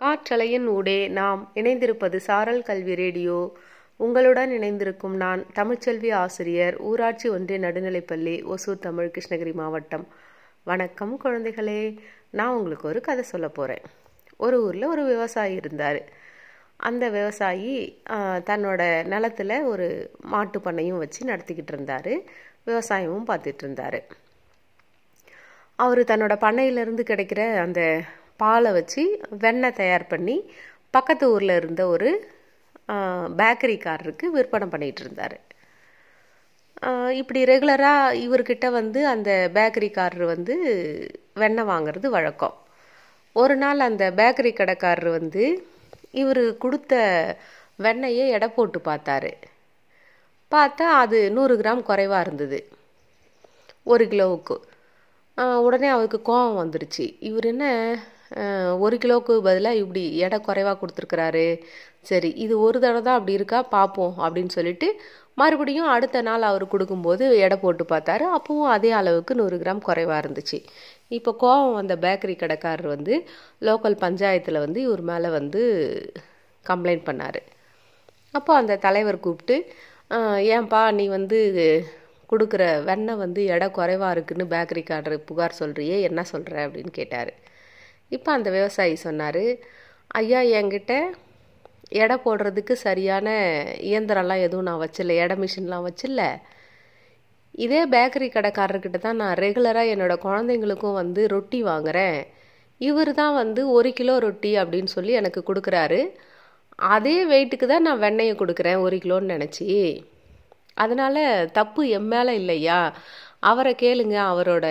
காற்றலையின் ஊடே நாம் இணைந்திருப்பது சாரல் கல்வி ரேடியோ. உங்களுடன் இணைந்திருக்கும் நான் தமிழ்ச்செல்வி ஆசிரியர் ஊராட்சி ஒன்றிய நடுநிலைப்பள்ளி ஒசூர் தமிழ் கிருஷ்ணகிரி மாவட்டம். வணக்கம் குழந்தைகளே. நான் உங்களுக்கு ஒரு கதை சொல்ல போகிறேன் ஒரு ஊரில் ஒரு விவசாயி இருந்தார். அந்த விவசாயி தன்னோட நிலத்தில் ஒரு மாட்டு பண்ணையும் வச்சு நடத்திக்கிட்டு இருந்தார். விவசாயமும் பார்த்துட்டு இருந்தார். அவர் தன்னோட பண்ணையிலேருந்து கிடைக்கிற அந்த பாலை வச்சு வெண்ணெய் தயார் பண்ணி பக்கத்து ஊரில் இருந்த ஒரு பேக்கரிக்காரருக்கு விற்பனை பண்ணிகிட்டு இருந்தார். இப்படி ரெகுலராக இவர்கிட்ட வந்து அந்த பேக்கரிக்காரர் வந்து வெண்ணெய் வாங்குறது வழக்கம். ஒரு நாள் அந்த பேக்கரி கடைக்காரர் வந்து இவர் கொடுத்த வெண்ணெயை எடை போட்டு பார்த்தாரு. பார்த்தா அது நூறு கிராம் குறைவாக இருந்தது. ஒரு கிலோவுக்கு. உடனே அவருக்கு கோபம் வந்துருச்சு. இவர் என்ன ஒரு கிலோவுக்கு பதிலாக இப்படி எடை குறைவாக கொடுத்துருக்குறாரு? சரி இது ஒரு தடவை தான் அப்படி இருக்கா? பார்ப்போம் அப்படின்னு சொல்லிட்டு மறுபடியும் அடுத்த நாள் அவர் கொடுக்கும்போது எடை போட்டு பார்த்தாரு. அப்பவும் அதே அளவுக்கு நூறு கிராம் குறைவாக இருந்துச்சு. இப்போ கோவம் வந்த பேக்கரி கடைக்காரர் வந்து லோக்கல் பஞ்சாயத்தில் வந்து இவர் மேலே வந்து கம்ப்ளைண்ட் பண்ணார். அப்போ அந்த தலைவர் கூப்பிட்டு ஏன்பா நீ வந்து கொடுக்குற வெண்ணெய் வந்து எடை குறைவாக இருக்குன்னு பேக்கரிக்காரர் புகார் சொல்கிறியே என்ன சொல்கிற அப்படின்னு கேட்டார். இப்போ அந்த விவசாயி சொன்னார் ஐயா என்கிட்ட எடை போடுறதுக்கு சரியான இயந்திரம்லாம் எதுவும் நான் வச்சில்ல எடை மிஷின்லாம் வச்சில்ல. இதே பேக்கரி கடைக்காரர்கிட்ட தான் நான் ரெகுலராக என்னோட குழந்தைங்களுக்கும் வந்து ரொட்டி வாங்குகிறேன் இவர் தான் வந்து ஒரு கிலோ ரொட்டி அப்படின்னு சொல்லி எனக்கு கொடுக்குறாரு. அதே வெயிட்டுக்கு தான் நான் வெண்ணெயை கொடுக்குறேன் ஒரு கிலோன்னு நினச்சி. அதனால் தப்பு என் மேலே இல்லையா? அவரை கேளுங்க அவரோட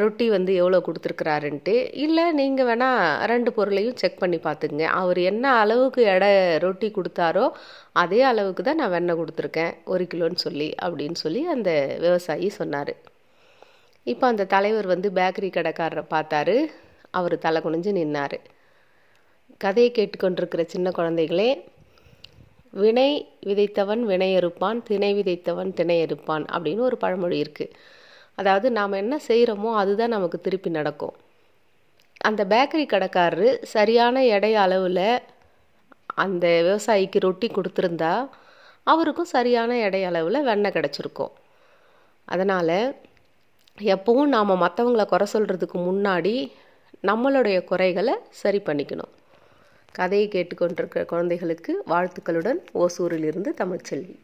ரொட்டி வந்து எவ்வளோ கொடுத்துருக்குறாருன்ட்டு. இல்லை நீங்கள் வேணால் ரெண்டு பொருளையும் செக் பண்ணி பார்த்துக்குங்க அவர் என்ன அளவுக்கு எடை ரொட்டி கொடுத்தாரோ அதே அளவுக்கு தான் நான் வெண்ணெய் கொடுத்துருக்கேன். ஒரு கிலோன்னு சொல்லி அப்படின்னு சொல்லி அந்த விவசாயி சொன்னார். இப்போ அந்த தலைவர் வந்து பேக்கரி கடைக்காரரை பார்த்தாரு. அவர் தலை குனிஞ்சு நின்னார். கதையை கேட்டுக்கொண்டிருக்கிற சின்ன குழந்தைகளே வினை விதைத்தவன் வினை அறுப்பான் திணை விதைத்தவன் திணை அறுப்பான் அப்படின்னு ஒரு பழமொழி இருக்குது அதாவது நாம் என்ன செய்கிறோமோ அதுதான் நமக்கு திருப்பி நடக்கும். அந்த பேக்கரி கடைக்காரரு சரியான எடை அளவில் அந்த விவசாயிக்கு ரொட்டி கொடுத்துருந்தா அவருக்கும் சரியான எடை அளவில் வெண்ணெய் கிடச்சிருக்கும். அதனால் எப்பவும் நாம் மற்றவங்கள குறை சொல்கிறதுக்கு முன்னாடி நம்மளுடைய குறைகளை சரி பண்ணிக்கணும். கதையை கேட்டுக்கொண்டிருக்கிற குழந்தைகளுக்கு வாழ்த்துக்களுடன் ஓசூரிலிருந்து தமிழ்ச்செல்வி.